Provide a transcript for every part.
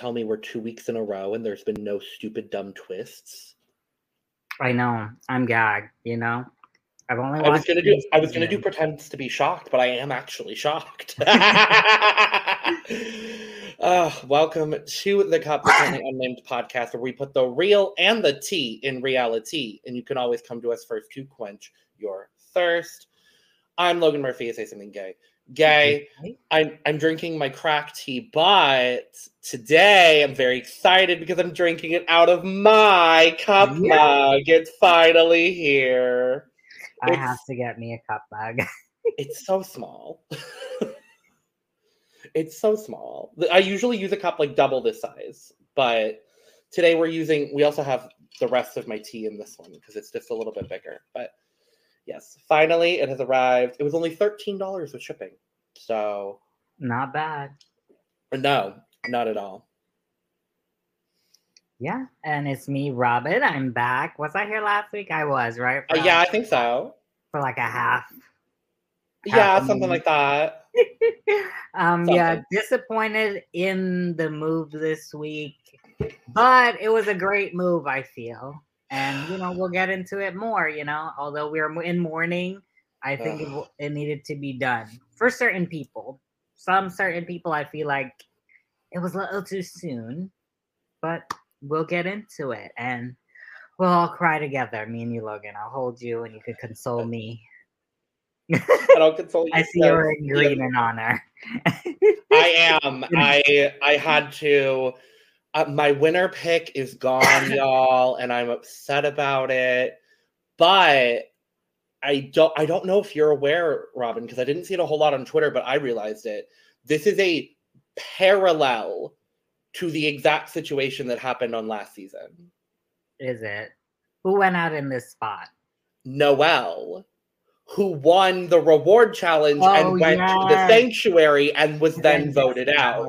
tell me we're two weeks in a row and there's been no stupid dumb twists? I know. I'm gagged. You know. I've only. I was gonna do. I was gonna do seasons. pretend to be shocked, but I am actually shocked. uh, welcome to the Cup the Unnamed podcast, where we put the real and the tea in reality, and you can always come to us first to quench your thirst. I'm Logan Murphy. I say something gay. Gay. I'm I'm drinking my crack tea, but today I'm very excited because I'm drinking it out of my cup Yeah. mug. It's finally here. I It's- have to get me a cup mug. It's so small. it's so small. I usually use a cup like double this size, but today we're using. We also have the rest of my tea in this one because it's just a little bit bigger. But yes, finally it has arrived. It was only thirteen dollars with shipping, so Not bad. no, not at all. Yeah, and it's me, Robyn. I'm back. Was I here last week? I was, right? Uh, yeah, I think so. For like a half. Yeah, something like that. um, yeah, disappointed in the move this week, but it was a great move, I feel. And you know, we'll get into it more. You know, although we're in mourning, I think it, w- it needed to be done for certain people. Some certain people, I feel like it was a little too soon, but we'll get into it and we'll all cry together. Me and you, Logan. I'll hold you, and you can console me. I don't console you. I see you're in green in honor. I am. I I had to. Uh, my winner pick is gone, y'all, and I'm upset about it. But I don't. I don't know if you're aware, Robyn, because I didn't see it a whole lot on Twitter, but I realized it. This is a parallel to the exact situation that happened on last season. Is it? Who went out in this spot? Noelle, who won the reward challenge Oh, and went to the sanctuary and was then voted just out.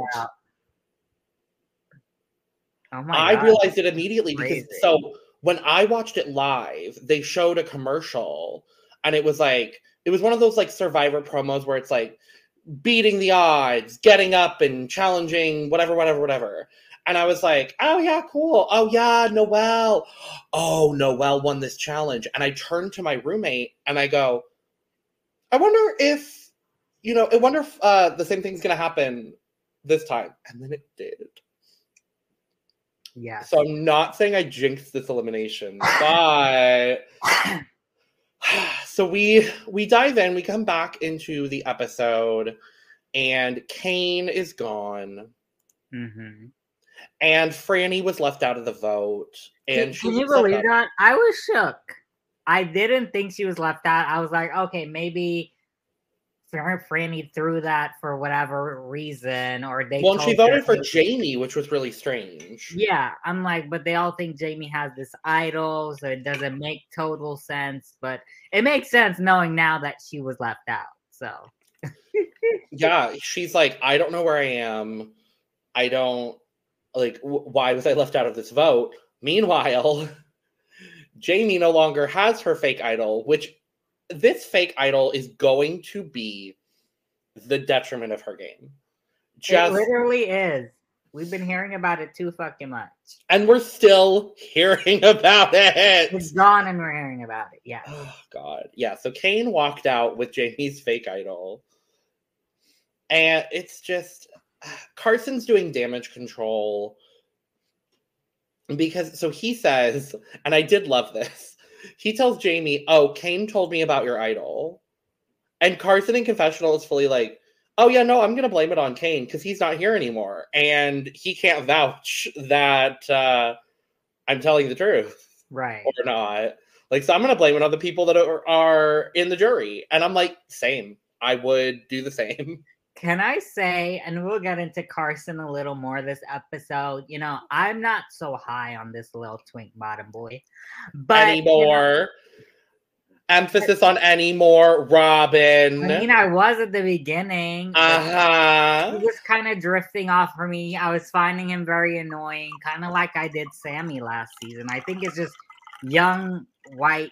Oh my I God. realized it immediately because so when I watched it live, they showed a commercial and it was like it was one of those like survivor promos where it's like beating the odds, getting up and challenging whatever, whatever, whatever. And I was like, oh yeah, cool. Oh yeah, Noelle. Oh, Noelle won this challenge. And I turned to my roommate and I go, I wonder if, you know, I wonder if uh, the same thing's gonna happen this time. And then it did. Yeah. So I'm not saying I jinxed this elimination, but so we we dive in, we come back into the episode, and Kane is gone, hmm and Franny was left out of the vote, and Can, she can you believe about- that? I was shook. I didn't think she was left out. I was like, okay, maybe Fran- Franny threw that for whatever reason, or they. Well, she voted for Jamie, which was really strange. Yeah, I'm like, but they all think Jamie has this idol, so it doesn't make total sense. But it makes sense knowing now that she was left out. So Yeah, she's like, I don't know where I am. I don't like. W- why was I left out of this vote? Meanwhile, Jamie no longer has her fake idol, which this fake idol is going to be the detriment of her game. it Just literally is. We've been hearing about it too fucking much. and we're still hearing about it. It's gone, and we're hearing about it. Yeah. Oh God, yeah. So Kane walked out with Jamie's fake idol, and it's just Carson's doing damage control because so he says, and I did love this. He tells Jamie, "Oh, Kane told me about your idol," and Carson in confessional is fully like, "Oh yeah, no, I'm gonna blame it on Kane because he's not here anymore, and he can't vouch that uh, I'm telling the truth." Right. or not. Like, so I'm gonna blame it on the people that are, are in the jury, and I'm like, same. I would do the same. Can I say, and we'll get into Carson a little more this episode. You know, I'm not so high on this little twink bottom boy, but you know, anymore. Emphasis on anymore, Robyn. I mean, I was at the beginning. uh He huh. was kind of drifting off for me. I was finding him very annoying, kind of like I did Sami last season. I think it's just young, white,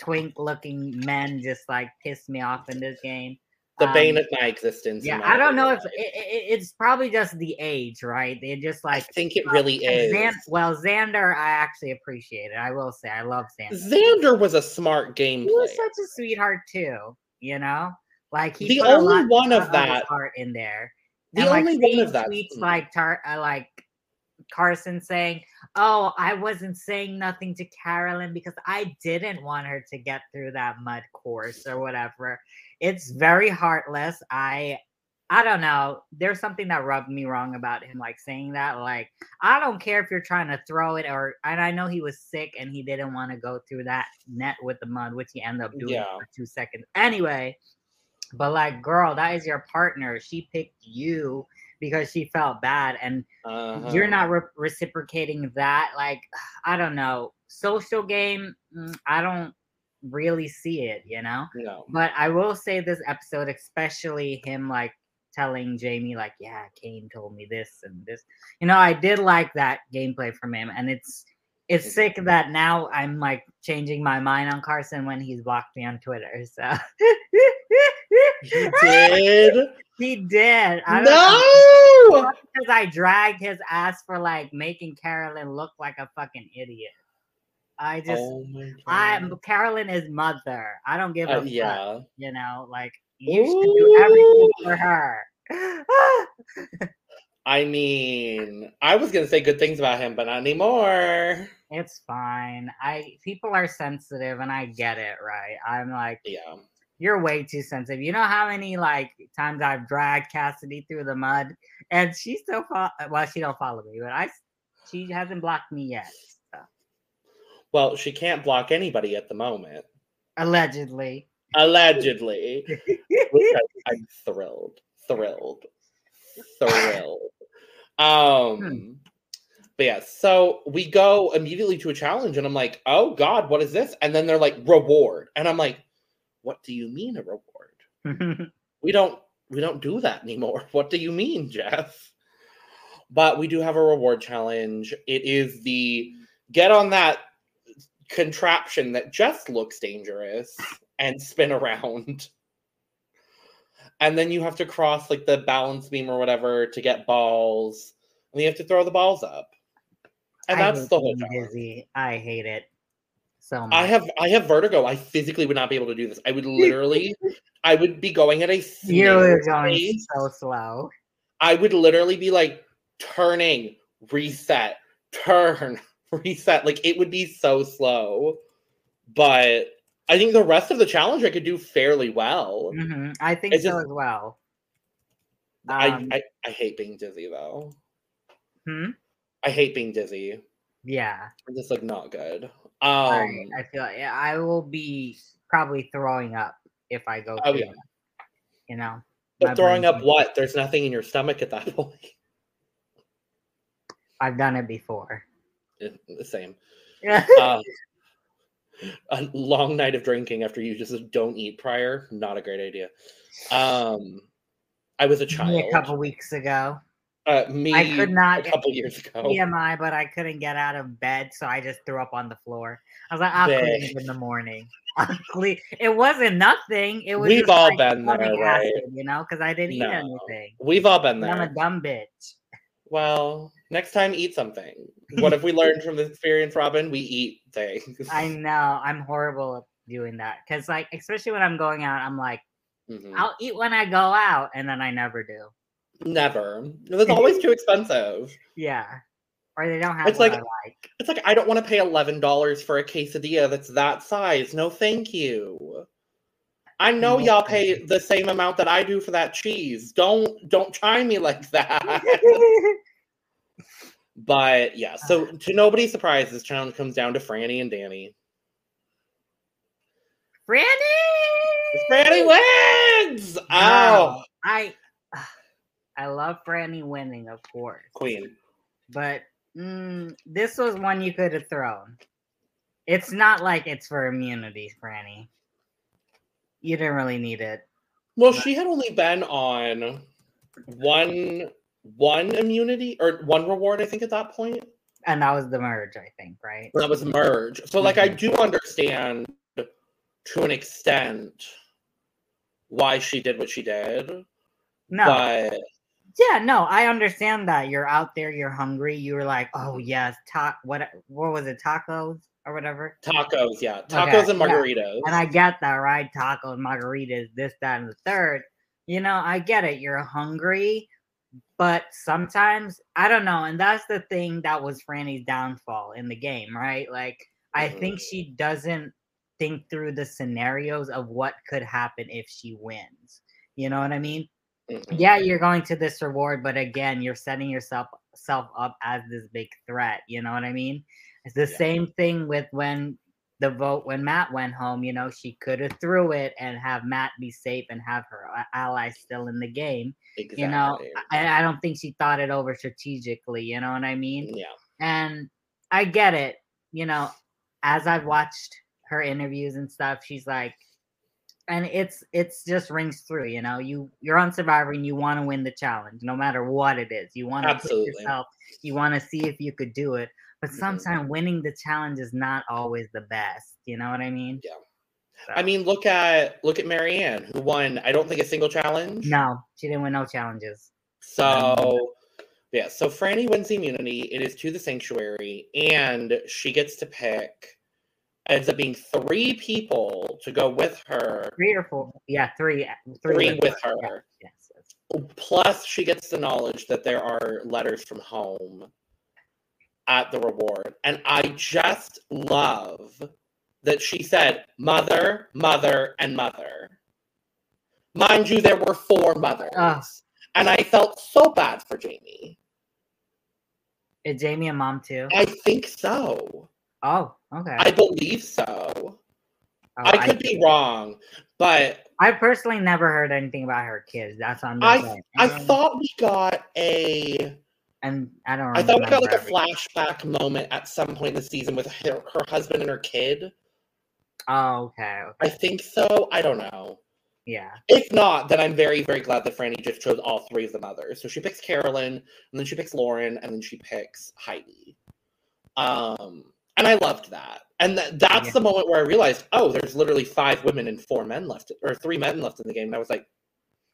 twink looking men just like piss me off in this game. The Um, bane of my existence. Yeah, my I don't know if it, it, it's probably just the age, right? They just like I like think it really is. Xan- well, Xander, I actually appreciate it. I will say, I love Xander. Xander was a smart game He was such a sweetheart too. You know, like he The only one of that- heart in there. The and like only one of that. tweets like tar- uh, like Carson saying, "Oh, I wasn't saying nothing to Carolyn because I didn't want her to get through that mud course or whatever." It's very heartless. I I don't know. There's something that rubbed me wrong about him like saying that like I don't care if you're trying to throw it or and I know he was sick and he didn't want to go through that net with the mud which he ended up doing Yeah. for 2 seconds. Anyway, but like girl, that is your partner. She picked you because she felt bad and you're Uh-huh. not re- reciprocating that like i don't know social game mm, i don't really see it you know No. but i will say this episode especially him like telling jamie like yeah kane told me this and this you know i did like that gameplay from him and it's it's sick that now i'm like changing my mind on carson when he's blocked me on twitter so He did. he did I No. because I dragged his ass for like making Carolyn look like a fucking idiot. I just, oh. I'm Carolyn is mother. I don't give a Uh, fuck, yeah. you know, like you should do everything for her. I mean, I was gonna say good things about him, but not anymore. it's fine. I people are sensitive, and I get it. Right? I'm like, Yeah. You're way too sensitive. You know how many like times I've dragged Cassidy through the mud, and she still fo- well, she don't follow me, but I she hasn't blocked me yet. So. Well, she can't block anybody at the moment. Allegedly. Allegedly. I'm thrilled. Thrilled. Thrilled. Um Hmm. but yeah, so we go immediately to a challenge, and I'm like, oh god, what is this? And then they're like, reward. And I'm like, what do you mean a reward? we don't we don't do that anymore. What do you mean, Jeff? But we do have a reward challenge. It is the get on that contraption that just looks dangerous and spin around. And then you have to cross like the balance beam or whatever to get balls. And you have to throw the balls up. And I that's the whole being dizzy. I hate it so much. I have I have vertigo. I physically would not be able to do this. I would literally I would be going at a You're going pace. so slow. I would literally be like turning, reset, turn, reset. Like it would be so slow. But I think the rest of the challenge I could do fairly well. hmm I think It's so just- as well. I, Um, I I hate being dizzy though. Hmm? I hate being dizzy. Yeah, It's just like not good. I, Um I feel yeah, I will be probably throwing up if I go. Oh, yeah. that, You know, but throwing up like- what? There's nothing in your stomach at that point. I've done it before. The same. Um, a long night of drinking after you just don't eat prior, not a great idea. Um, I was a child. A couple weeks ago. Uh, me I could not a couple years ago. TMI, but I couldn't get out of bed, so I just threw up on the floor. I was like, I'll clean in the morning. It wasn't nothing. It was. We've all like been there, stomach right? You know, because I didn't No. eat anything. We've all been there. I'm a dumb bitch. Well, next time eat something. What have we learned from this experience, Robyn? We eat things. I know I'm horrible at doing that because, like, especially when I'm going out, I'm like, Mhm. I'll eat when I go out, and then I never do. Never. It's always too expensive. Yeah, or they don't have It's like- I like. It's like I don't want to pay eleven dollars for a quesadilla that's that size. No, thank you. I know No, y'all pay you. the same amount that I do for that cheese. Don't don't try me like that. but yeah, so uh. to nobody's surprise, this challenge comes down to Franny and Danny. Franny. Franny wins! Oh, I I love Franny winning, of course, Queen. but mm, this was one you could have thrown. It's not like it's for immunity, Franny. You didn't really need it. Well, she had only been on one one immunity or one reward, I think, at that point. And that was the merge, I think, right? That was merge. So, like, I Mhm. do understand to an extent why she did what she did. No. But Yeah, no, I understand that. You're out there, you're hungry. You were like, oh yes, ta- what what was it, tacos or whatever? tacos, yeah. Tacos Okay, and yeah. margaritas. And I get that, right? Tacos, margaritas, this, that, and the third. You know, I get it. You're hungry, but sometimes I don't know, and that's the thing that was Franny's downfall in the game, right? Like I think Mhm. she doesn't think through the scenarios of what could happen if she wins. You know what I mean? Mhm. yeah, you're going to this reward, but again, you're setting yourself self up as this big threat. You know what I mean? It's the Yeah. same thing with when the vote when Matt went home. You know, she could have threw it and have Matt be safe and have her allies still in the game. Exactly. You know, I, I don't think she thought it over strategically. You know what I mean? yeah. And I get it. You know, as I've watched her interviews and stuff, she's like, and it's it's just rings through. You know, you you're on Survivor and you want to win the challenge, no matter what it is. You want to Absolutely. yourself. You want to see if you could do it. But Mhm. sometimes winning the challenge is not always the best. You know what I mean? Yeah. So- I mean, look at look at Marianne, who won. I don't think a single challenge. no, she didn't win no challenges. So, yeah. So Franny wins the immunity. It is to the sanctuary, and she gets to pick. Ends up being three people to go with her. Three or four? Yeah, three. Uh, three, Three with Yeah, her. yes, yes. Plus, she gets the knowledge that there are letters from home at the reward. And I just love that she said mother, mother, and mother. Mind you, there were four mothers. Ugh. And I felt so bad for Jamie. Is Jamie a mom too? I think so. Oh, okay. I believe so. Oh, I could be wrong, but I personally never heard anything about her kids. That's on. I saying. I And- thought we got a and I don't. I thought we got like a flashback moment at some point in the season with her, her husband and her kid. Oh, okay, okay. I think so. I don't know. Yeah. If not, then I'm very, very glad that Franny just chose all three of the mothers. So she picks Carolyn, and then she picks Lauren, and then she picks Heidi. Um, and I loved that. And th- that's Yeah. the moment where I realized, oh, there's literally five women and four men left, or three men left in the game. And I was like,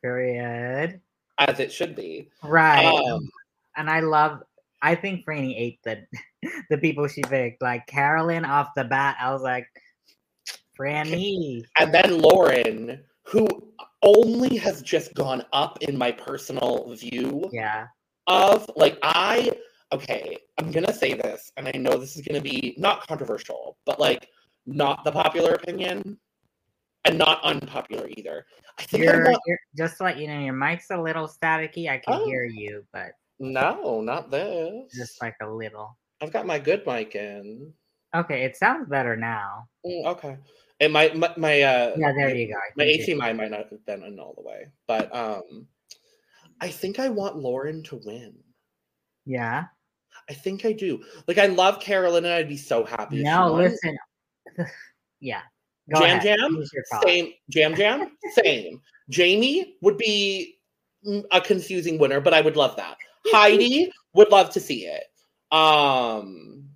Period. as it should be. Right. Um, and I love. I think Franny ate the the people she picked. Like Carolyn off the bat, I was like, Franny. and then Lauren, who only has just gone up in my personal view Yeah. of like I okay, I'm gonna say this, and I know this is gonna be not controversial, but like not the popular opinion and not unpopular either. I think You're, want, you're just to let you know your mic's a little staticky. I can Oh. hear you, but no, not this. just like a little. I've got my good mic in. Okay, it sounds better now. Mm, okay. And my my, my uh Yeah, there you go. My it- might not have been in all the way, but um I think I want Lauren to win. Yeah. I think I do. Like I love Carolyn and I'd be so happy. No, listen. yeah. Go Jam ahead. Jam, Finish your thought. same. Yam Yam, same. Jamie would be a confusing winner, but I would love that. Heidi would love to see it. Um,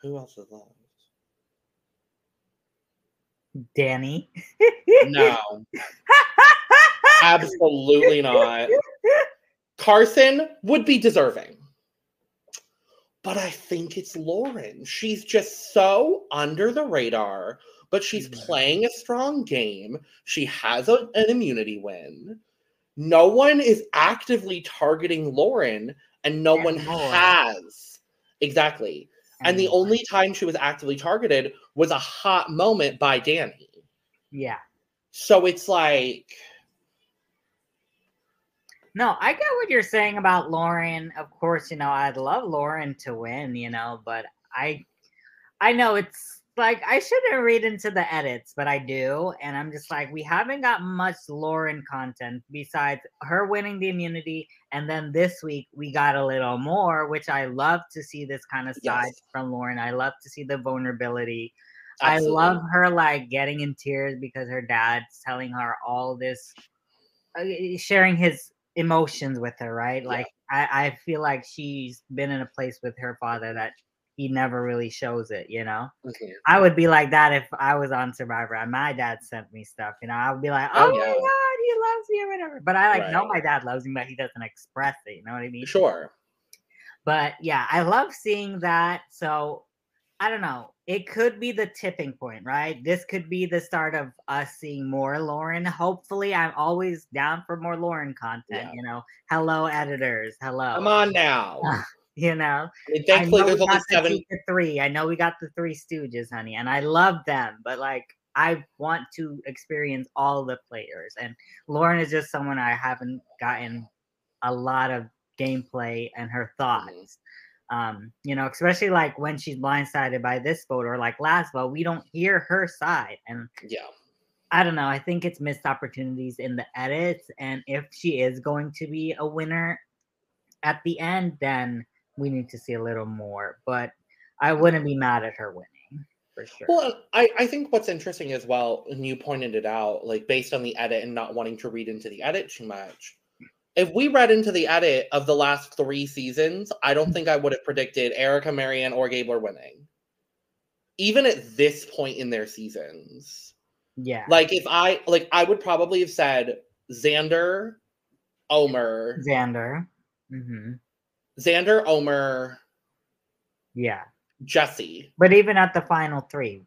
who else is left? Danny. No, absolutely not. Carson would be deserving. But I think it's Lauren. She's just so under the radar, but she's Mhm. playing a strong game. She has a- an immunity win. No one is actively targeting Lauren, and no one Anymore. has. Exactly. And the Anymore. only time she was actively targeted was a hot moment by Danny. Yeah. So it's like, No, I get what you're saying about Lauren. Of course, you know, I'd love Lauren to win, you know, but I I know it's like I shouldn't read into the edits, but I do. And I'm just like, we haven't got much Lauren content besides her winning the immunity. And then this week we got a little more, which I love to see this kind of side Yes. from Lauren. I love to see the vulnerability. absolutely. I love her like getting in tears because her dad's telling her all this, uh, sharing his emotions with her, right? Yeah. Like I, I feel like she's been in a place with her father that he never really shows it, you know? Mhm. I would be like that if I was on Survivor and my dad sent me stuff, you know, I would be like, Oh, oh, my. God, he loves me or whatever. But I like know my dad loves me, but he doesn't express it, you know what I mean? Sure. But yeah, I love seeing that. So I don't know. It could be the tipping point, right? This could be the start of us seeing more Lauren. Hopefully, I'm always down for more Lauren content. Yeah. You know, hello editors, hello. Come on now. You know, I thankfully, know there's only got the seven. Three. I know we got the Three Stooges, honey, and I love them. But like, I want to experience all the players, and Lauren is just someone I haven't gotten a lot of gameplay and her mm-hmm. thoughts. Um, you know, especially like when she's blindsided by this vote or like last vote, we don't hear her side, and Yeah. I don't know. I think it's missed opportunities in the edits. And if she is going to be a winner at the end, then we need to see a little more. But I wouldn't be mad at her winning for sure. Well, I, I think what's interesting as well, and you pointed it out, like based on the edit and not wanting to read into the edit too much. If we read into the edit of the last three seasons, I don't think I would have predicted Erica, Marianne, or Gabler winning. Even at this point in their seasons. yeah. Like if I like I would probably have said Xander, Omer, Xander. Mm-hmm. Xander, Omer, Yeah. Jesse. But even at the final three,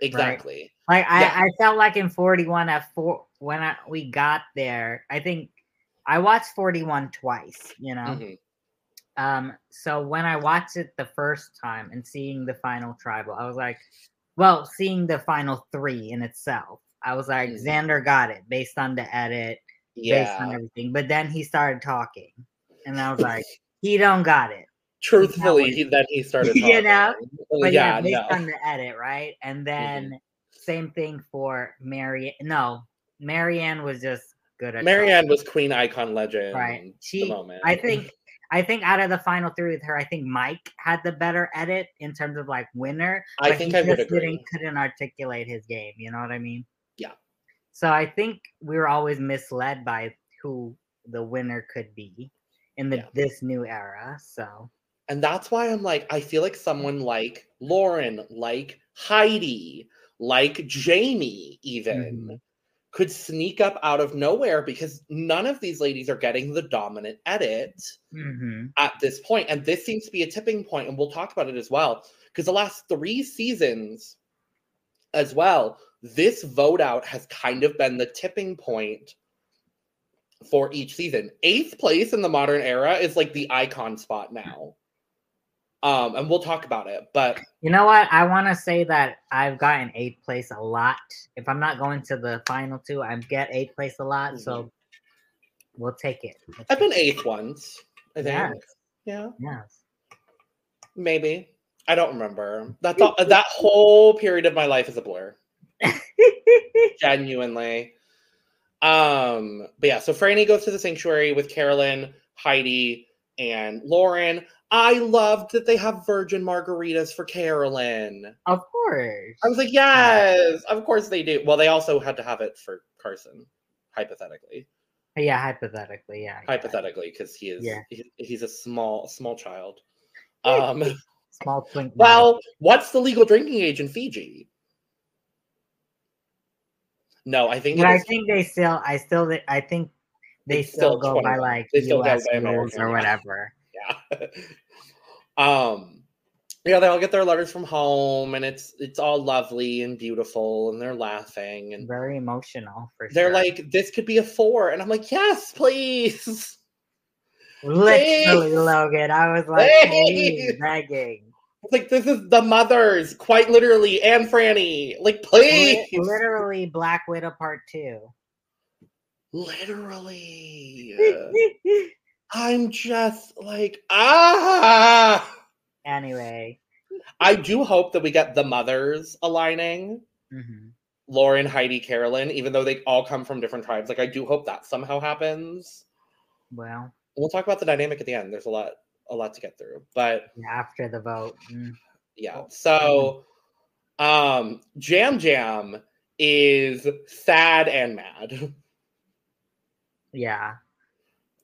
Exactly. like I, Yeah. I felt like in 41 at four when I, we got there, I think I watched 41 twice, you know. Mhm. Um, so when I watched it the first time and seeing the final tribal, I was like, well, seeing the final three in itself, I was like, Mhm. Xander got it based on the edit, based on everything. But then he started talking, and I was like, he don't got it. Truthfully, he, then he started. You know? But yeah, yeah, based no. on the edit, right? And then same thing for Mary. No, Marianne was just good at Marianne was queen icon legend. Right. She. I think, I think out of the final three with her, I think Mike had the better edit in terms of like winner. I think he I would just agree. Didn't, couldn't articulate his game. You know what I mean? Yeah. So I think we were always misled by who the winner could be in the Yeah. this new era. So And that's why I'm like, I feel like someone like Lauren, like Heidi, like Jamie, even Mhm. Could sneak up out of nowhere because none of these ladies are getting the dominant edit mhm. at this point. And this seems to be a tipping point, and we'll talk about it as well. Because the last three seasons, as well, this vote out has kind of been the tipping point for each season. Eighth place in the modern era is like the icon spot now. Um, and we'll talk about it, but You know what? I want to say that I've gotten eighth place a lot. If I'm not going to the final two, I get eighth place a lot. So we'll take it. We'll I've take been eighth once. I think. Yes. Yeah. Yes. maybe. I don't remember. That's all, that whole period of my life is a blur. genuinely. Um, but yeah, so Franny goes to the sanctuary with Carolyn, Heidi, and Lauren. I loved that they have virgin margaritas for Carolyn. of course. I was like, yes, of course they do. Well, they also had to have it for Carson, hypothetically. Yeah, hypothetically, yeah. Hypothetically, because he is Yeah. he- he's a small small child. Um, Small twink. well, what's the legal drinking age in Fiji? No, I think but I think they still. I still. I think they still, still go by like They U.S. rules or whatever. yeah. Um yeah, they all get their letters from home and it's it's all lovely and beautiful and they're laughing and Very emotional for they're sure. like, this could be a four. And I'm like, yes, please. literally, please. Logan. I was like, Please. begging. Like this is the mothers, quite literally, and Franny. Like, please. Literally, Black Widow Part Two. Literally. I'm just like, ah. anyway. I do hope that we get the mothers aligning. mhm. Lauren, Heidi, Carolyn, even though they all come from different tribes. Like I do hope that somehow happens. Well, We'll talk about the dynamic at the end. There's a lot, a lot to get through. But after the vote. mm. yeah. So um Yam Yam is sad and mad. Yeah.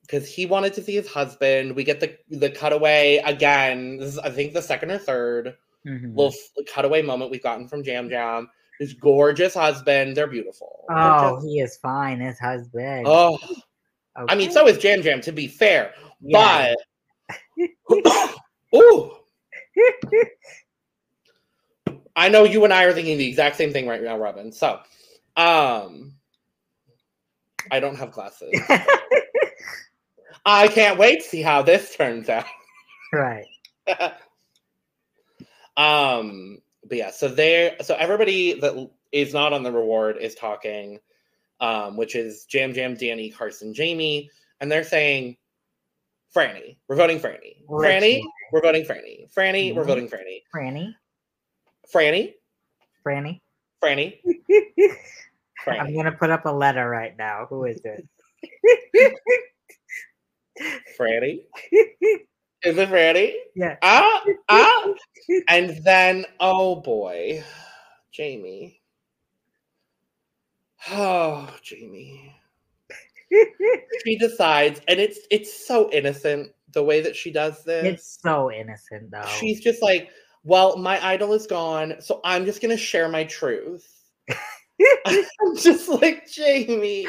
Because he wanted to see his husband. We get the the cutaway again. This is, I think, the second or third Mhm. little cutaway moment we've gotten from Yam Yam. His gorgeous husband. They're beautiful. They're Oh, just- he is fine. His husband. oh. I mean, so is Yam Yam. To be fair, Yeah. but ooh, I know you and I are thinking the exact same thing right now, Robyn. So, um, I don't have glasses. I can't wait to see how this turns out. right. um, but yeah, so there, so everybody that is not on the reward is talking, um, which is Yam Yam, Danny, Carson, Jamie, and they're saying, Franny, we're voting Franny. Franny, we're voting Franny. Franny, we're Mhm. voting Franny. Franny. Franny, Franny. Franny, I'm gonna put up a letter right now. Who is it? Franny. Is it Franny? yeah. Ah, ah. And then, oh boy, Jamie. Oh, Jamie. She decides, and it's it's so innocent the way that she does this. It's so innocent though. She's just like, well, my idol is gone, so I'm just gonna share my truth. I'm just like Jamie.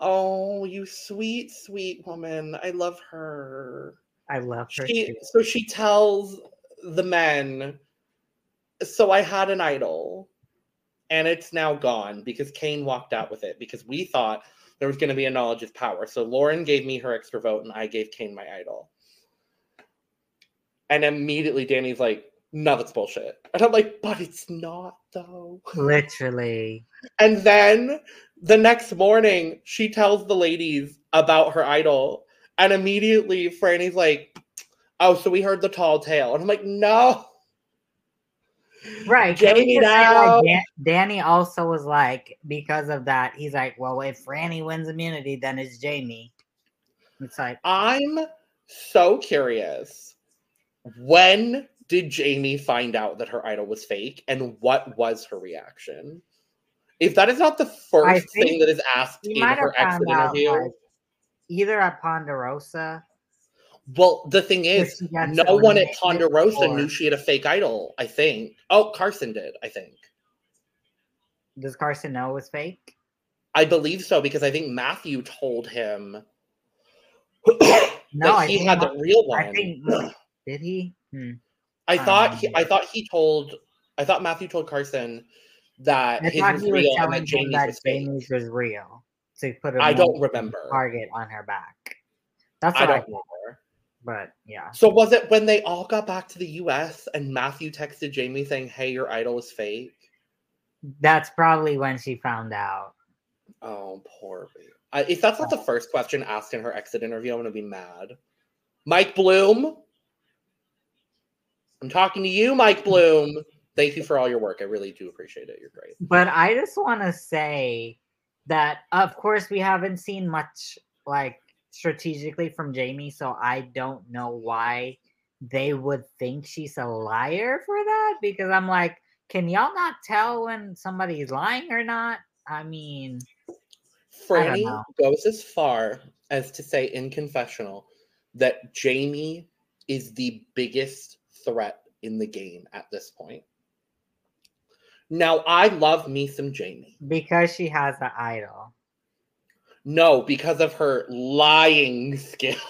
Oh, you sweet, sweet woman. I love her. I love her. She too. so she tells the men, so I had an idol, and it's now gone because Kane walked out with it because we thought there was going to be a knowledge is power. So Lauren gave me her extra vote, and I gave Kane my idol. And immediately Danny's like, "No, that's bullshit," and I'm like, "But it's not though." Literally. And then the next morning, she tells the ladies about her idol. And immediately, Franny's like, Oh, so we heard the tall tale. And I'm like, No. Right. Jamie say, like, now. Danny also was like, because of that, he's like, well, if Franny wins immunity, then it's Jamie. It's like, I'm so curious. When did Jamie find out that her idol was fake? And what was her reaction? If that is not the first thing that is asked in her exit out interview, like, either at Ponderosa. well, the thing is, no one at Ponderosa knew she had a fake idol. I think. Oh, Carson did. I think. Does Carson know it was fake? I believe so because I think Matthew told him No, that he had the real one. I think did he? Hmm. I thought he, um, I thought he told I thought Matthew told Carson that I his was he real and telling that Jamie's that was. Jamie's was real So to put a I don't remember. target on her back. That's what I, don't thought, remember. but yeah. So was it when they all got back to the US and Matthew texted Jamie saying, "Hey, your idol is fake"? That's probably when she found out. Oh, poor baby. I, if that's not the first question asked in her exit interview, I'm gonna be mad. Mike Bloom, I'm talking to you, Mike mm-hmm. Bloom. Thank you for all your work. I really do appreciate it. You're great. But I just want to say that, of course, we haven't seen much like strategically from Jamie, so I don't know why they would think she's a liar for that. Because I'm like, can y'all not tell when somebody's lying or not? I mean, I Franny know. goes as far as to say in confessional that Jamie is the biggest threat in the game at this point. Now, I love me some Jamie. because she has the idol. No, because of her lying skills.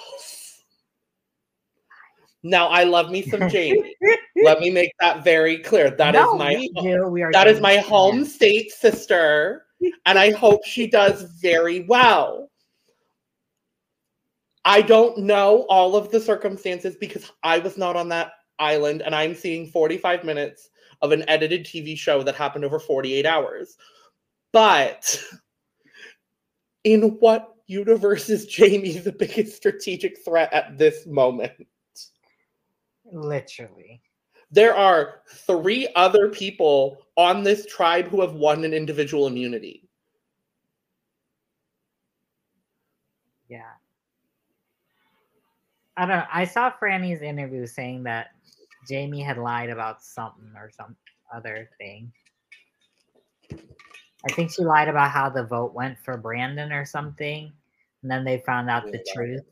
Now, I love me some Jamie. Let me make that very clear. That is no, my we ho- do. We are that is my fans. home state sister, and I hope she does very well. I don't know all of the circumstances because I was not on that island, and I'm seeing 45 minutes of an edited TV show that happened over 48 hours. But in what universe is Jamie the biggest strategic threat at this moment? Literally. There are three other people on this tribe who have won an individual immunity. Yeah. I don't know. I saw Franny's interview saying that Jamie had lied about something or some other thing. I think she lied about how the vote went for Brandon or something, and then they found out the truth,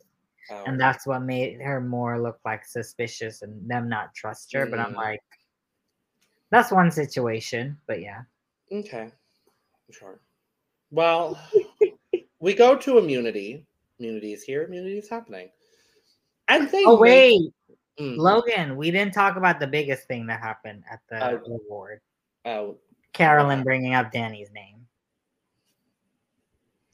Oh, and that's what made her more look like suspicious and them not trust her. But I'm Mm. like, that's one situation, but yeah. okay. Sure. Well, we go to immunity. Immunity is here. Immunity is happening. And they Oh wait, Mm, Logan, we didn't talk about the biggest thing that happened at the Uh, reward. oh, Carolyn okay. bringing up Danny's name.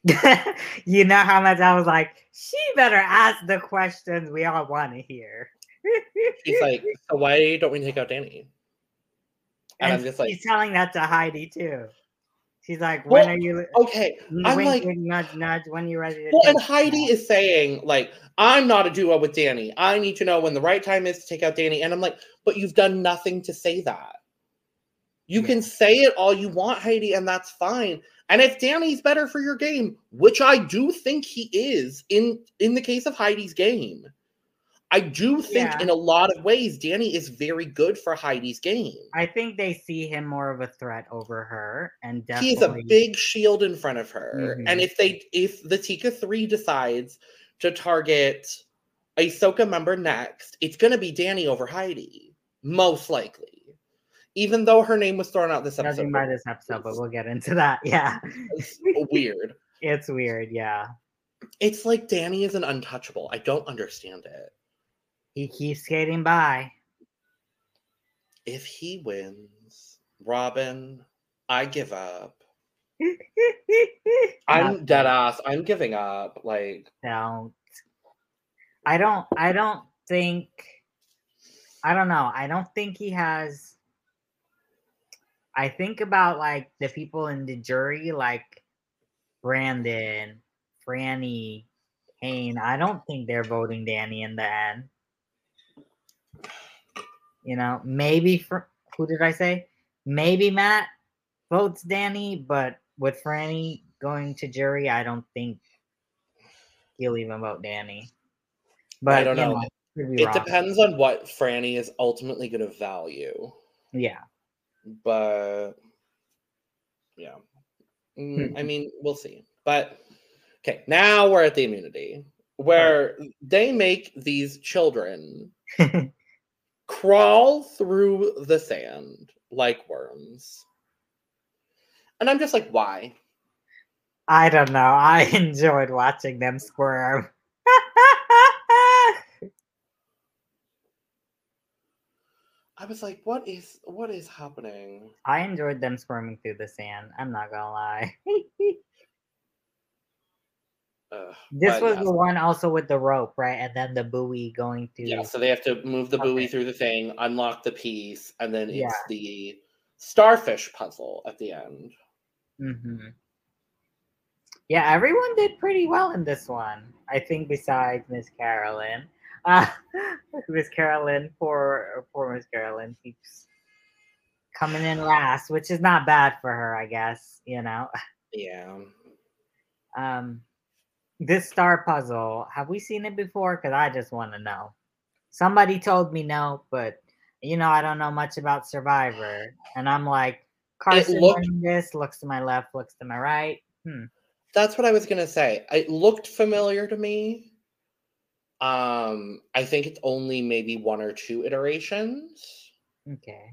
you know how much I was like, she better ask the questions we all want to hear. She's like, so why don't we take out Danny? And, and I'm just like, she's telling that to Heidi too. She's like, when Well, are you? okay. Mm, I'm wink, like- wink, nudge, nudge. When you ready to? Well, and Heidi is saying, like, I'm not a duo with Danny. I need to know when the right time is to take out Danny. And I'm like, but you've done nothing to say that. You Yeah. can say it all you want, Heidi, and that's fine. And if Danny's better for your game, which I do think he is in in the case of Heidi's game, I do think Yeah. in a lot of ways Danny is very good for Heidi's game. I think they see him more of a threat over her, and he is a big shield in front of her. Mhm. And if they if the Tika 3 decides to target a Soka member next, it's gonna be Danny over Heidi. Most likely. Even though her name was thrown out this episode. judging by this episode, but we'll get into that. Yeah, It's weird. it's weird. Yeah, It's like Danny is an untouchable. I don't understand it. He keeps skating by. If he wins, Robyn, I give up. I'm dead ass. I'm giving up. Like don't. I don't. I don't think. I don't know. I don't think he has. I think about like the people in the jury, like Brandon, Franny, Kane. I don't think they're voting Danny in the end. You know, maybe for who did I say? Maybe Matt votes Danny, but with Franny going to jury, I don't think he'll even vote Danny. But I don't know. could it wrong. depends on what Franny is ultimately gonna value. Yeah. but yeah Mm, i mean we'll see but okay now we're at the immunity where they make these children crawl through the sand like worms and i'm just like why I don't know. I enjoyed watching them squirm. i was like what is what is happening I enjoyed them squirming through the sand. I'm not gonna lie. This was the one also with the rope, right? And then the buoy going through. yeah so they have to move the buoy Okay. through the thing unlock the piece and then it's Yeah. the starfish puzzle at the end hmm Yeah, everyone did pretty well in this one. I think besides Miss Carolyn. Uh, Miss Carolyn, poor poor Miss Carolyn keeps coming in last, which is not bad for her, I guess, you know. yeah Um this star puzzle, have we seen it before? Because I just want to know. Somebody told me no, but you know, I don't know much about Survivor. And I'm like, Carson looked- this, looks to my left, looks to my right. Hmm. That's what I was gonna say. It looked familiar to me. Um, I think it's only maybe one or two iterations. Okay.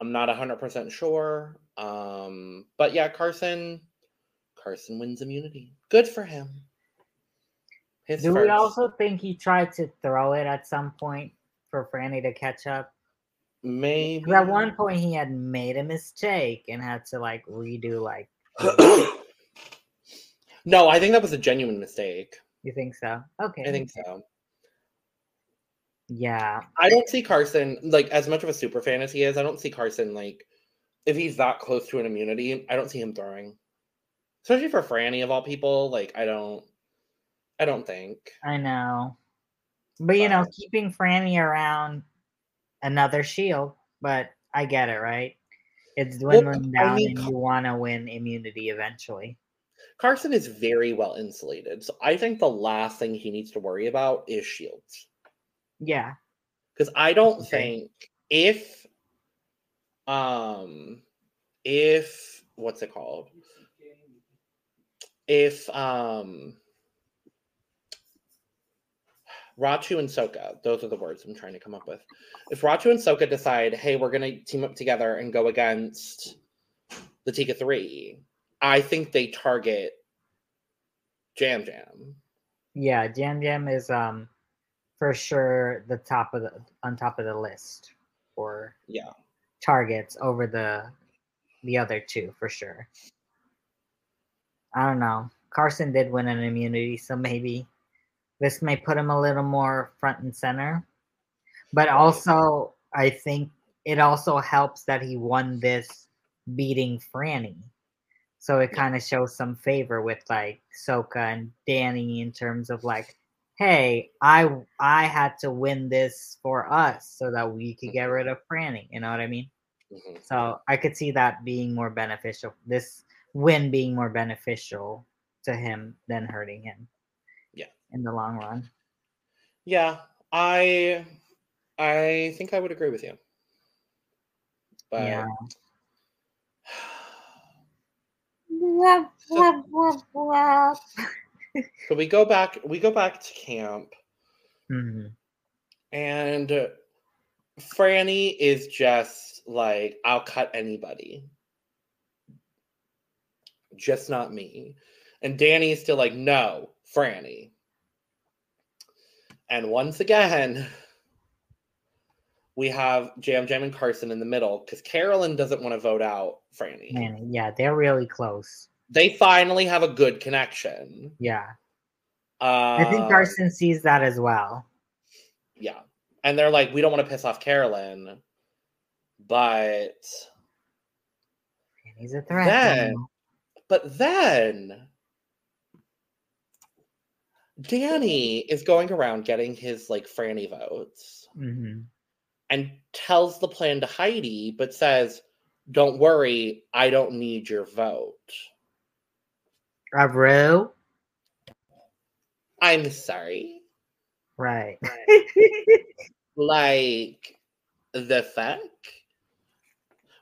I'm not hundred percent sure. Um, but yeah, Carson, Carson wins immunity. Good for him. His Do we also think he tried to throw it at some point for Franny to catch up? Maybe. at one point he had made a mistake and had to like redo like no, I think that was a genuine mistake. you think so? Okay. I think so. Yeah. I don't see Carson like as much of a super fan as he is. I don't see Carson like if he's that close to an immunity. I don't see him throwing, especially for Franny of all people. Like I don't, I don't think. I know. But you know, keeping Franny around another shield, but I get it, right? It's Well, dwindling I down mean, and you want to win immunity eventually. Carson is very well insulated, so I think the last thing he needs to worry about is shields. Yeah. Because I don't Okay. think if, um, if what's it called? If um Ratu and Soka, those are the words I'm trying to come up with. If Ratu and Soka decide, hey, we're gonna team up together and go against the Tika Three, I think they target Yam Yam. Yeah, Yam Yam is um for sure the top of the on top of the list for Yeah. targets over the the other two for sure. I don't know. Carson did win an immunity, so maybe this may put him a little more front and center. But also, I think it also helps that he won this beating Frannie. So it kind of shows some favor with like Soka and Danny in terms of like, hey, I I had to win this for us so that we could get rid of Frannie. You know what I mean? Mhm. So I could see that being more beneficial. This win being more beneficial to him than hurting him. Yeah. In the long run. Yeah, I I think I would agree with you. But yeah. So- so we go back we go back to camp hmm and uh, Frannie is just like I'll cut anybody. Just not me. And Danny is still like no, Frannie. And once again we have Yam Yam and Carson in the middle because Carolyn doesn't want to vote out Frannie. Man, yeah, they're really close. They finally have a good connection. Yeah. Uh, I think Carson sees that as well. Yeah. And they're like, we don't want to piss off Carolyn, but he's a threat. Then- but then Danny is going around getting his like Frannie votes Mhm. and tells the plan to Heidi, but says, Don't worry, I don't need your vote. Avril? I'm sorry. Right. Like the fuck?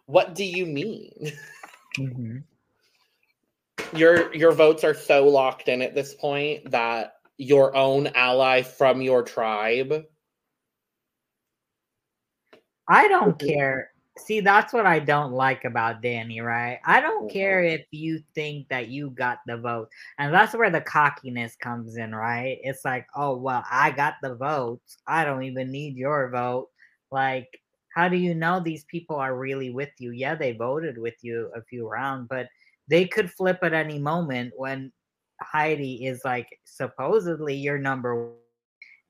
What do you mean? hmm your your votes are so locked in at this point that your own ally from your tribe I don't care. See, that's what I don't like about Danny, right? I don't Mhm. care if you think that you got the vote. And that's where the cockiness comes in, right? It's like, oh, well, I got the votes. I don't even need your vote. Like, how do you know these people are really with you? Yeah, they voted with you a few rounds, but they could flip at any moment when Heidi is like supposedly your number one,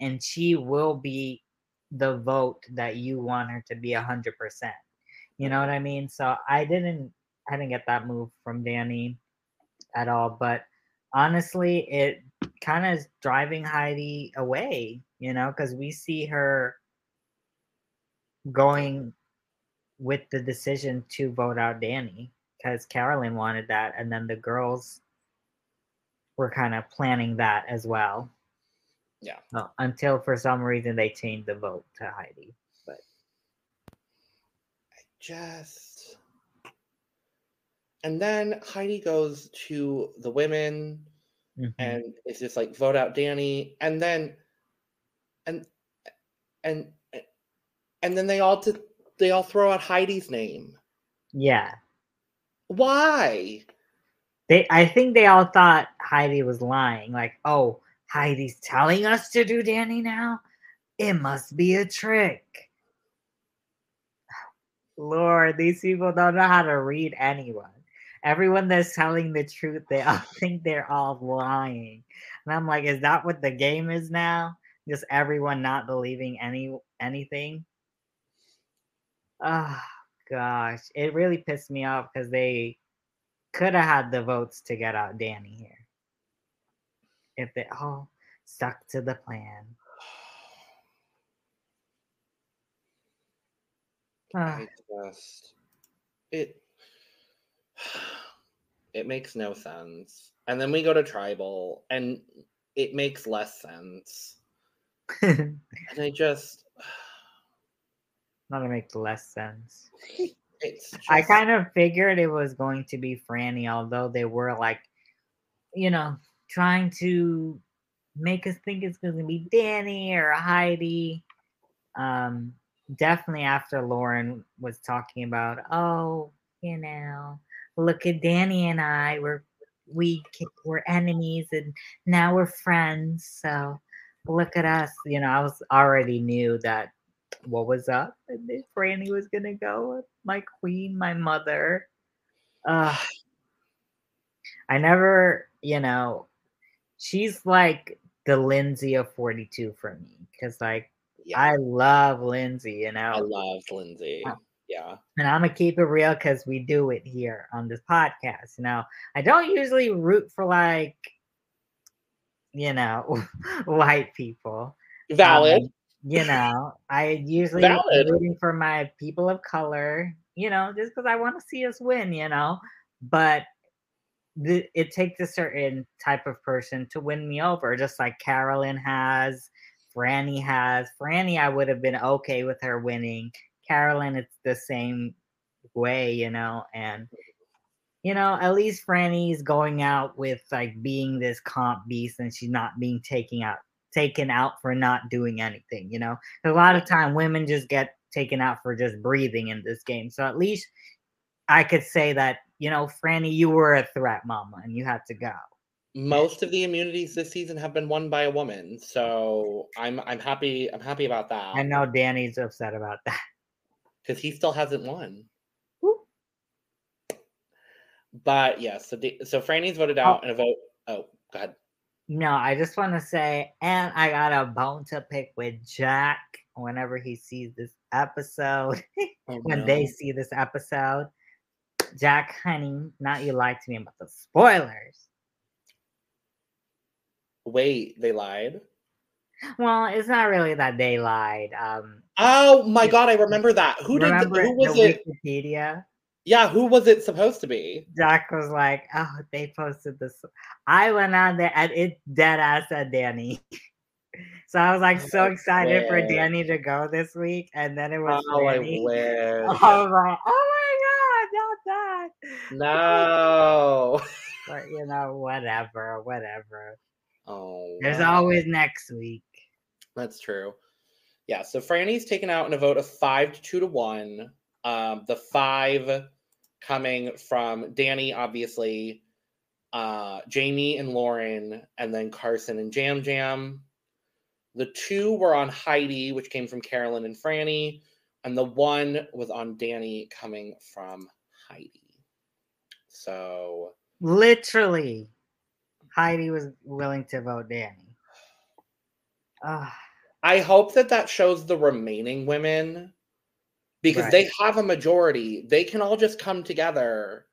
and she will be the vote that you want her to be a hundred percent. You know what I mean? So I didn't I didn't get that move from Danny at all. But honestly, it kind of is driving Heidi away, you know, because we see her going with the decision to vote out Danny because Carolyn wanted that, and then the girls were kind of planning that as well. Yeah. Uh, until for some reason they changed the vote to Heidi. But I just and then heidi goes to the women Mhm. and it's just like vote out danny and then and and and then they all t- they all throw out heidi's name yeah, why they. I think they all thought Heidi was lying. Like, oh, Heidi's telling us to do Danny now. It must be a trick. Lord, these people don't know how to read anyone. Everyone that's telling the truth, they all think they're all lying. And I'm like, is that what the game is now? Just everyone not believing any anything? Oh gosh. It really pissed me off because they could have had the votes to get out Danny here. If they all stuck to the plan. I just it it makes no sense. And then we go to tribal and it makes less sense. And I just That'll make less sense. It's I kind of figured it was going to be Frannie, although they were like, you know, trying to make us think it's going to be Danny or Heidi. Um, definitely after Lauren was talking about, oh, you know, look at Danny and I, we're we were enemies and now we're friends. So look at us. You know, I was already knew that what was up and then Frannie was gonna go with my queen, my mother. Uh I never, you know, she's like the Lindsay of 42 for me. Cause like yeah, I love Lindsay, you know. I love Lindsay. Oh. Yeah. and I'm gonna keep it real because we do it here on this podcast. You know, I don't usually root for like, you know, white people. Valid. Um, you know, I usually Valid. rooting for my people of color. You know, just because I want to see us win. You know, but it takes a certain type of person to win me over, just like Carolyn has. Frannie has. Frannie, I would have been okay with her winning. Carolyn, it's the same way, you know, and you know, at least Frannie's going out with like being this comp beast and she's not being taken out taken out for not doing anything, you know. A lot of time women just get taken out for just breathing in this game. So at least I could say that, you know, Frannie, you were a threat, mama, and you had to go. Most of the immunities this season have been won by a woman, so I'm I'm happy I'm happy about that. I know Danny's upset about that. because he still hasn't won. Woo. But yeah, so the, so Frannie's voted oh. out in a vote. Oh, go ahead. No, I just want to say, and I got a bone to pick with Jack whenever he sees this episode. Oh, when they see this episode. Jack, honey, not you lied to me about the spoilers. wait, they lied. Well, it's not really that they lied. Um, Oh my god, I remember that. Who did? remember Who was the it? Wikipedia? Yeah, who was it supposed to be? Jack was like, "Oh, they posted this." I went on there and it dead ass said Danny. so I was like so excited for. Danny to go this week, and then it was Oh, I wish. I was like, "Oh my god, No. But you know, whatever, whatever. Oh. There's wow. always next week. That's true. Yeah, so Frannie's taken out in a vote of five to two to one. Um, the five coming from Danny, obviously, uh, Jaime and Lauren, and then Carson and Yam Yam. The two were on Heidi, which came from Carolyn and Frannie, and the one was on Danny coming from Heidi. So Literally, Heidi was willing to vote Danny. Ah, I hope that that shows the remaining women because Right. they have a majority. They can all just come together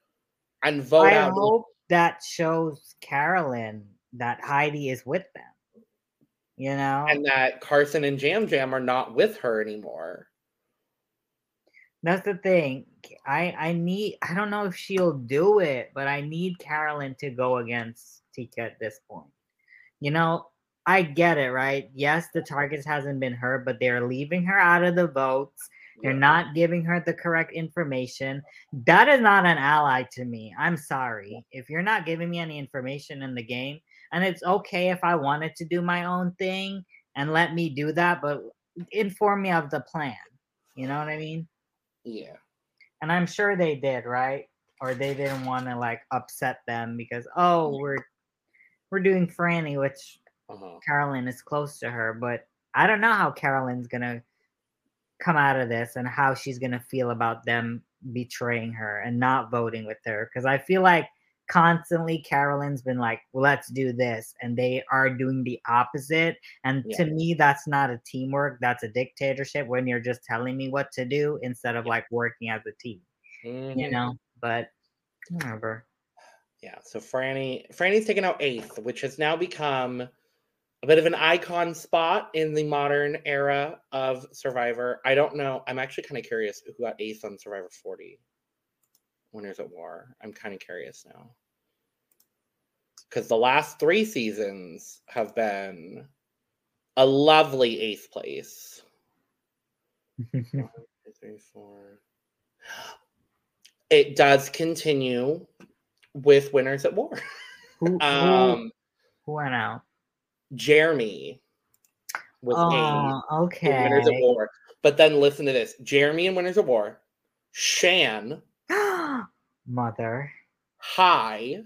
and vote I out. hope that shows Carolyn that Heidi is with them. You know, and that Carson and Yam Yam are not with her anymore. That's the thing. I I need. I don't know if she'll do it, but I need Carolyn to go against Tika at this point. You know, I get it, right? Yes, the targets hasn't been her, but they're leaving her out of the votes. They're Yeah. not giving her the correct information. That is not an ally to me. I'm sorry. If you're not giving me any information in the game, and it's okay if I wanted to do my own thing and let me do that, but inform me of the plan. You know what I mean? Yeah. And I'm sure they did, right? Or they didn't want to like upset them because oh, we're we're doing Frannie, which Uh-huh. Carolyn is close to her, but I don't know how Carolyn's gonna come out of this and how she's gonna feel about them betraying her and not voting with her. Because I feel like constantly Carolyn's been like, well, let's do this, and they are doing the opposite. And Yeah. to me, that's not a teamwork. That's a dictatorship when you're just telling me what to do instead of Yeah. like working as a team. You Mhm. know, but whatever. Yeah. So Frannie Frannie's taken out eighth, which has now become a bit of an icon spot in the modern era of Survivor. I don't know. I'm actually kind of curious who got eighth on Survivor 40. Winners at War. I'm kind of curious now. Because the last three seasons have been a lovely eighth place. One, two, three, four. It does continue with Winners at War. Who, Um, who went out? Jeremy was Oh, eight in Winners at okay. War. But then listen to this Jeremy and Winners at War, Shan, Mother. Hai,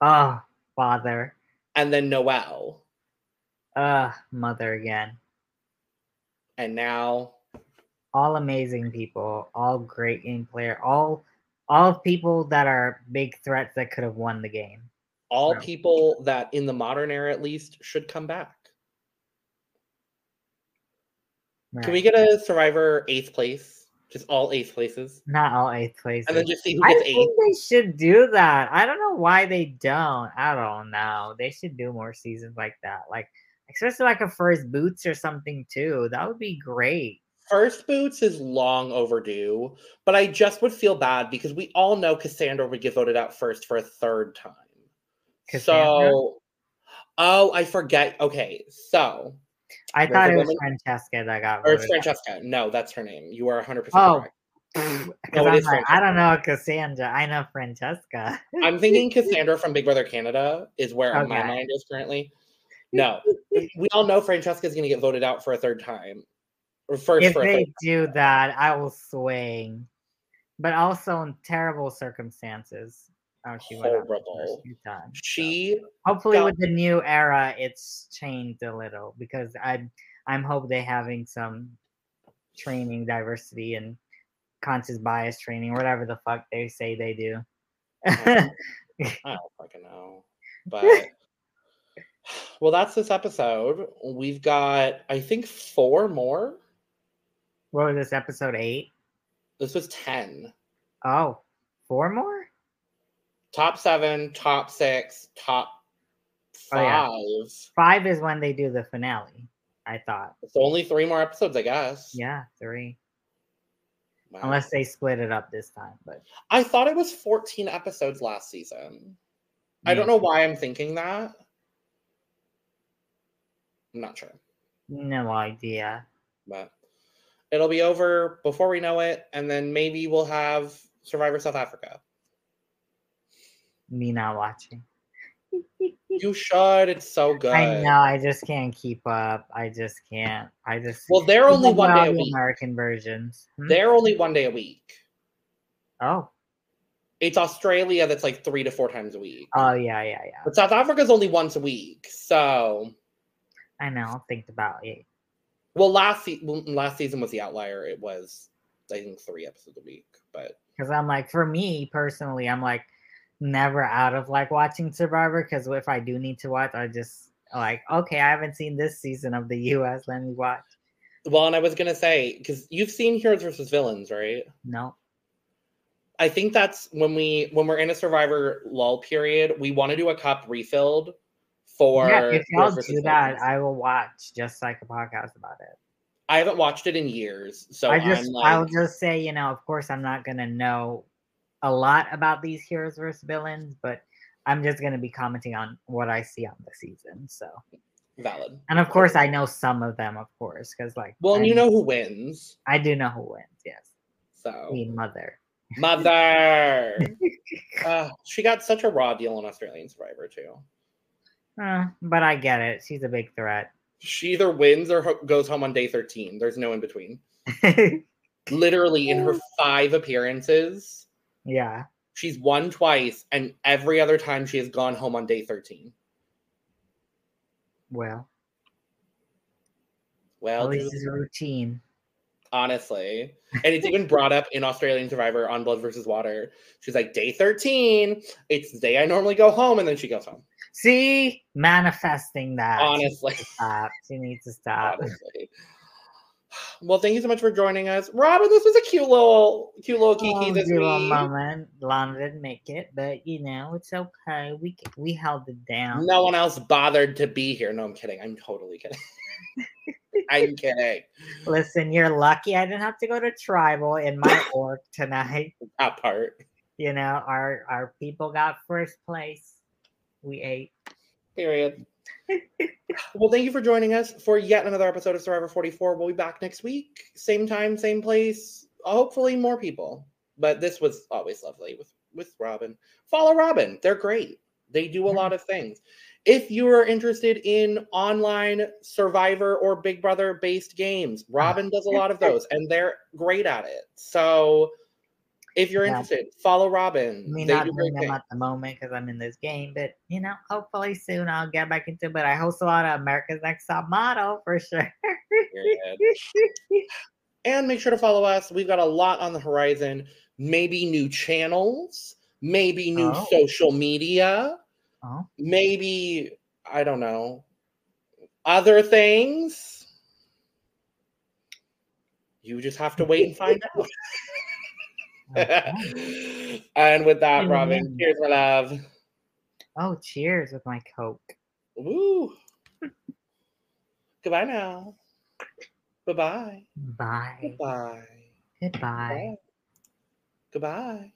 Oh, father. and then Noelle. Uh, mother again. And now All amazing people, all great game player, all all people that are big threats that could have won the game. all Wow. people that in the modern era at least should come back. Can we get a survivor eighth place? Just all eighth places. Not all eighth places. And then just see who gets I think eighth. they should do that. I don't know why they don't. I don't know. They should do more seasons like that. Like especially like a first boots or something too. That would be great. First boots is long overdue, but I just would feel bad because we all know Cassandra would get voted out first for a third time. Cassandra? So, oh, I forget. Okay, so I thought it was woman- Francesca that got or it's voted out. Francesca. No, that's her name. You are 100 percent Oh. correct. I'm like, I don't know Cassandra. I know Francesca. I'm thinking Cassandra from Big Brother Canada is where my mind is currently. No, we all know Francesca is going to get voted out for a third time, or first if for they do that, I will swing. But also in terrible circumstances. Oh, she went out the first Horrible. few times. so. She hopefully got- with the new era it's changed a little because i i'm hope they having some training diversity and conscious bias training whatever the fuck they say they do mm. I don't fucking know. But well, that's this episode. We've got, I think, four more. what was this episode eight? This was 10. Oh, four more Top seven, top six, top Oh, yeah. five. five is when they do the finale i thought It's only three more episodes, I guess. yeah three Wow. unless they split it up this time but I thought it was 14 episodes last season. I don't know why I'm thinking that. I'm not sure. no idea but it'll be over before we know it and then maybe we'll have survivor south africa me not watching you should it's so good I know. I just can't keep up. I just can't. I just. well they're only one day a week American versions. Hmm? they're only one day a week Oh. it's australia that's like three to four times a week Oh yeah, yeah, yeah. but south africa's only once a week so I know. I'll think about it. well last se- last season was the outlier it was i think three episodes a week but Because I'm like, for me personally, I'm like never out of like watching Survivor. Because if I do need to watch, I just like, okay, I haven't seen this season of the U.S. Let me watch. well and i was gonna say because you've seen heroes versus villains right No. I think that's when we when we're in a survivor lull period, we want to do a cup refilled for yeah, if y'all do that, Villains. I will watch just like a podcast about it. I haven't watched it in years, so I just, I'm I'll just say, you know, of course, I'm not gonna know a lot about these heroes versus villains, but I'm just gonna be commenting on what I see on the season. So, valid. and of course, I know some of them, of course, because like, Well, and you know who wins, I do know who wins. Yes, so the mother. mother. uh, she got such a raw deal on Australian Survivor too. Uh, but I get it. She's a big threat. She either wins or ho- goes home on day thirteen. There's no in between. Literally, in her five appearances, yeah. she's won twice, and every other time she has gone home on day thirteen. Well, Well, this is routine. honestly. And it's even brought up in Australian Survivor on Blood versus Water. She's like, day 13, it's the day I normally go home, and then she goes home. See, manifesting that. She needs Honestly. to stop. She needs to stop. Honestly. Well, thank you so much for joining us. Robyn, this was a cute little cute little oh, kiki Oh, this week. moment. Lana didn't make it, but you know it's okay. We we held it down. No one else bothered to be here. No, I'm kidding. I'm totally kidding. I'm kidding. Listen, you're lucky I didn't have to go to tribal in my org tonight. That part. You know, our our people got first place. We ate. Period. well, thank you for joining us for yet another episode of Survivor 44. We'll be back next week. Same time, same place. Hopefully, more people. but this was always lovely with with Robyn. Follow Robyn; they're great. They do a lot of things. If you are interested in online Survivor or Big Brother based games, Robyn does a lot of those, and they're great at it. So, if you're Yeah. interested, follow Robyn. Me They not do doing them at the moment because I'm in this game, but you know, hopefully soon I'll get back into it. But I host a lot of America's Next Top Model for sure. And make sure to follow us. We've got a lot on the horizon. Maybe new channels, maybe new Oh. social media, oh, maybe I don't know other things. You just have to wait and find out. and with that. Robyn, cheers, my love. oh, cheers with my Coke. Woo. Goodbye now. Bye-bye. Bye. Goodbye. Goodbye. Goodbye.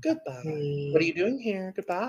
Goodbye. What are you doing here? Goodbye.